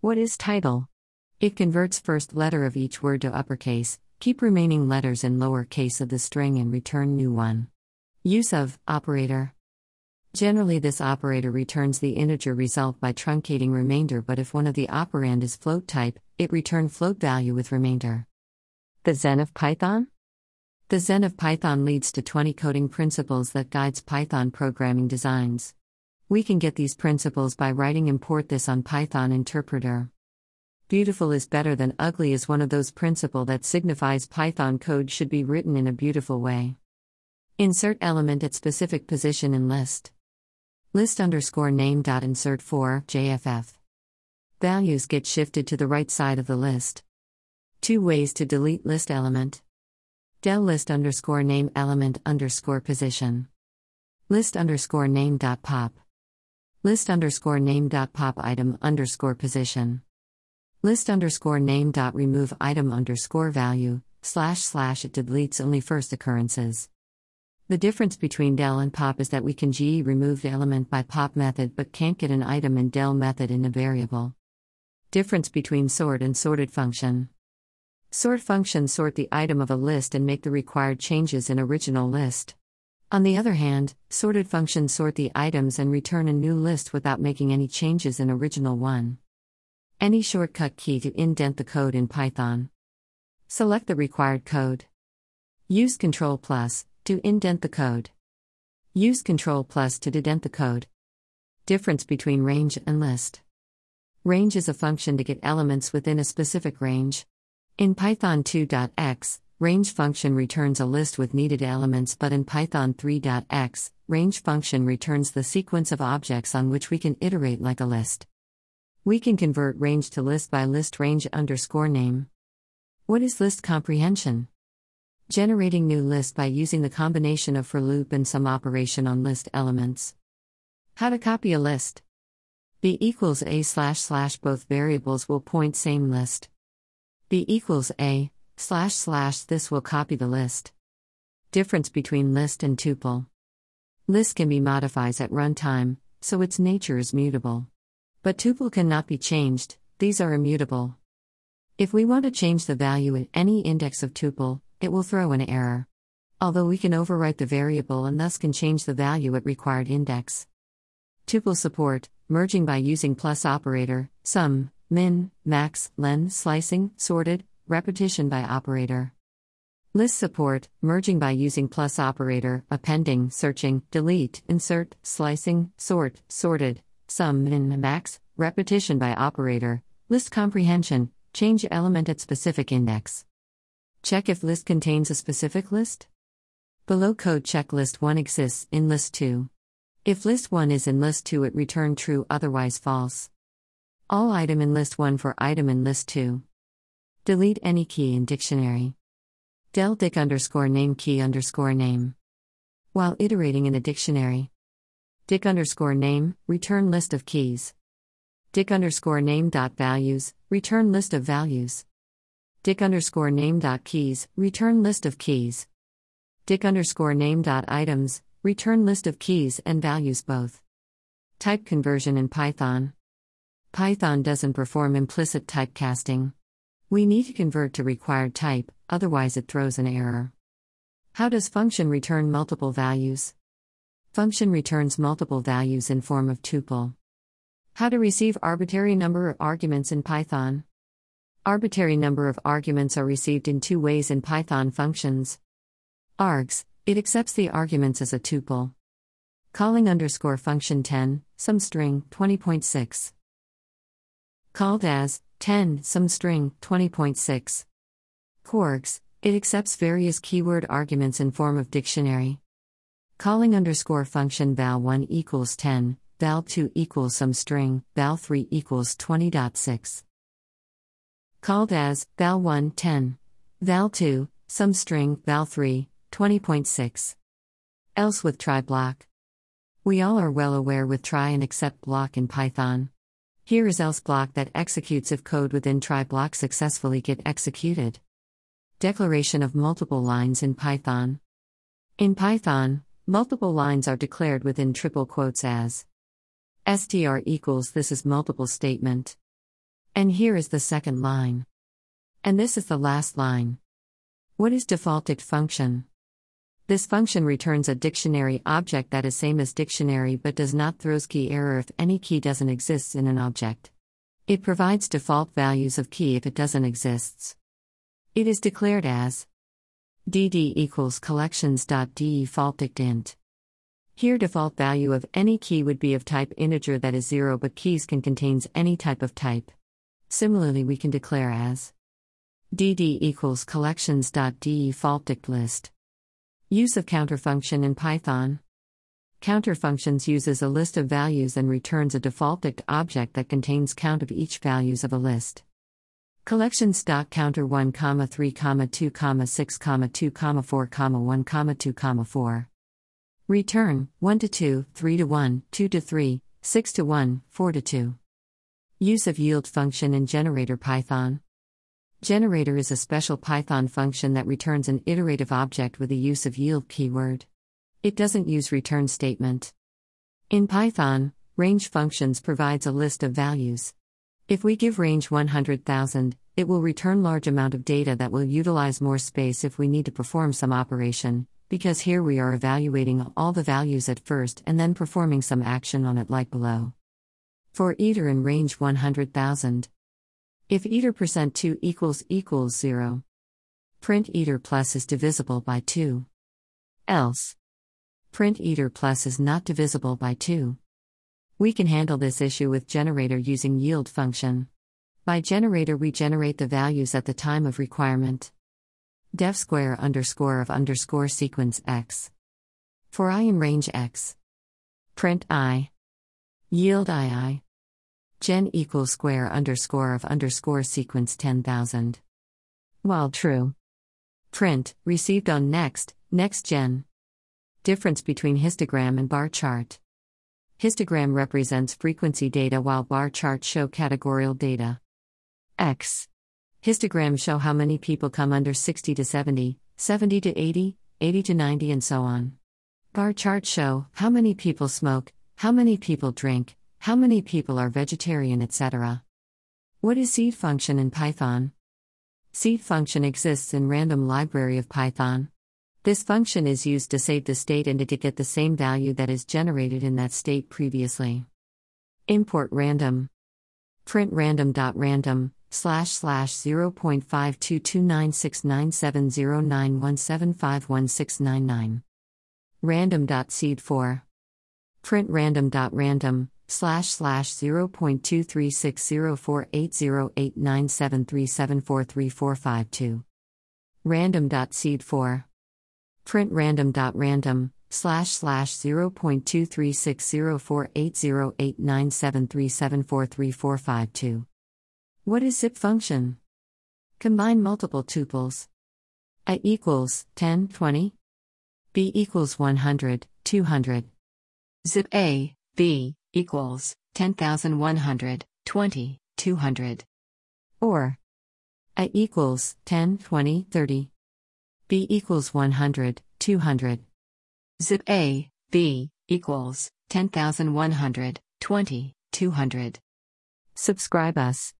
What is title? It converts first letter of each word to uppercase, keep remaining letters in lowercase of the string and return new one. Use of operator. Generally, this operator returns the integer result by truncating remainder, but if one of the operand is float type, it return float value with remainder. The Zen of Python? The Zen of Python leads to 20 coding principles that guides Python programming designs. We can get these principles by writing import this on Python interpreter. Beautiful is better than ugly is one of those principle that signifies Python code should be written in a beautiful way. Insert element at specific position in list. List underscore name dot insert for JFF. Values get shifted to the right side of the list. Two ways to delete list element. Del list underscore name element underscore position. List underscore name dot pop. List underscore name dot pop item underscore position. List underscore name dot remove item underscore value, slash slash it deletes only first occurrences. The difference between del and pop is that we can ge remove element by pop method but can't get an item in del method in a variable. Difference between sort and sorted function. Sort function sort the item of a list and make the required changes in original list. On the other hand, sorted functions sort the items and return a new list without making any changes in original one. Any shortcut key to indent the code in Python. Select the required code. Use Ctrl plus to indent the code. Use Ctrl plus to dedent the code. Difference between range and list. Range is a function to get elements within a specific range. In Python 2.x, range function returns a list with needed elements, but in Python 3.x, range function returns the sequence of objects on which we can iterate like a list. We can convert range to list by list range underscore name. What is list comprehension? Generating new list by using the combination of for loop and some operation on list elements. How to copy a list? b equals a slash slash both variables will point same list b equals a slash slash this will copy the list. Difference between list and tuple. List can be modified at runtime, so its nature is mutable. But tuple cannot be changed, these are immutable. If we want to change the value at any index of tuple, it will throw an error. Although we can overwrite the variable and thus can change the value at required index. Tuple support, merging by using plus operator, sum, min, max, len, slicing, sorted, repetition by operator. List support, merging by using plus operator, appending, searching, delete, insert, slicing, sort, sorted, sum, min, max, repetition by operator, list comprehension, change element at specific index. Check if list contains a specific list. Below code check list 1 exists in list 2. If list 1 is in list 2 it return true otherwise false. All item in list 1 for item in list 2. Delete any key in dictionary. Del dic underscore name key underscore name. While iterating in a dictionary. Dic underscore name, return list of keys. Dic underscore name dot values, return list of values. Dic underscore name dot keys, return list of keys. Dic underscore name dot items, return list of keys and values both. Type conversion in Python. Python doesn't perform implicit typecasting. We need to convert to required type, otherwise, it throws an error. How does function return multiple values? Function returns multiple values in form of tuple. How to receive arbitrary number of arguments in Python? Arbitrary number of arguments are received in two ways in Python functions. args, it accepts the arguments as a tuple. Calling underscore function 10, some string 20.6 called as 10 some string 20.6 kwargs it accepts various keyword arguments in form of dictionary. Calling underscore function val1 equals 10 val2 equals some string val3 equals 20.6 called as val1 10 val2 some string val3 20.6 else with try block. We all are well aware with try and except block in python here is else block that executes if code within try block successfully get executed. Declaration of multiple lines in Python. In Python, multiple lines are declared within triple quotes as str equals this is multiple statement. And here is the second line. And this is the last line. What is defaultdict function? This function returns a dictionary object that is same as dictionary but does not throws key error if any key doesn't exist in an object. It provides default values of key if it doesn't exists. It is declared as dd equals collections.defaultDict. Here default value of any key would be of type integer that is 0 but keys can contains any type of type. Similarly we can declare as dd equals collections.defaultDict list. Use of counter function in Python. Counter functions uses a list of values and returns a default dict object that contains count of each values of a list. Collections counter 1, 3, 2, 6, 2, 4, 1, 2, 4. Return 1 to 2, 3 to 1, 2 to 3, 6 to 1, 4 to 2. Use of yield function in generator Python. Generator is a special Python function that returns an iterative object with the use of yield keyword. It doesn't use return statement. In Python, range functions provides a list of values. If we give range 100,000, it will return large amount of data that will utilize more space if we need to perform some operation, because here we are evaluating all the values at first and then performing some action on it like below. For iter in range 100,000. If iter percent 2 equals equals 0. Print iter plus is divisible by 2. Else. Print iter plus is not divisible by 2. We can handle this issue with generator using yield function. By generator we generate the values at the time of requirement. def square underscore of underscore sequence x. For i in range x. Print i. Yield ii. Gen equals square underscore of underscore sequence 10,000. While true. Print, received on next, next gen. Difference between histogram and bar chart. Histogram represents frequency data while bar charts show categorical data. X. Histograms show how many people come under 60 to 70, 70 to 80, 80 to 90, and so on. Bar charts show how many people smoke, how many people drink, how many people are vegetarian, etc. What is seed function in Python? Seed function exists in random library of Python. This function is used to save the state and to get the same value that is generated in that state previously. Import random. Print random.random slash slash 0.5229697091751699. Random.seed4. Print random.random slash slash 0.236048089737434452. Random.seed4 print random.random slash slash 0.236048089737434452. What is zip function? Combine multiple tuples. A equals 10, 20. B equals 100, 200. Zip A, B equals 10,100, 20, 200. Or A equals 10, 20, 30. B equals 100, 200. Zip A, B, equals 10,100, 20, 200. Subscribe us.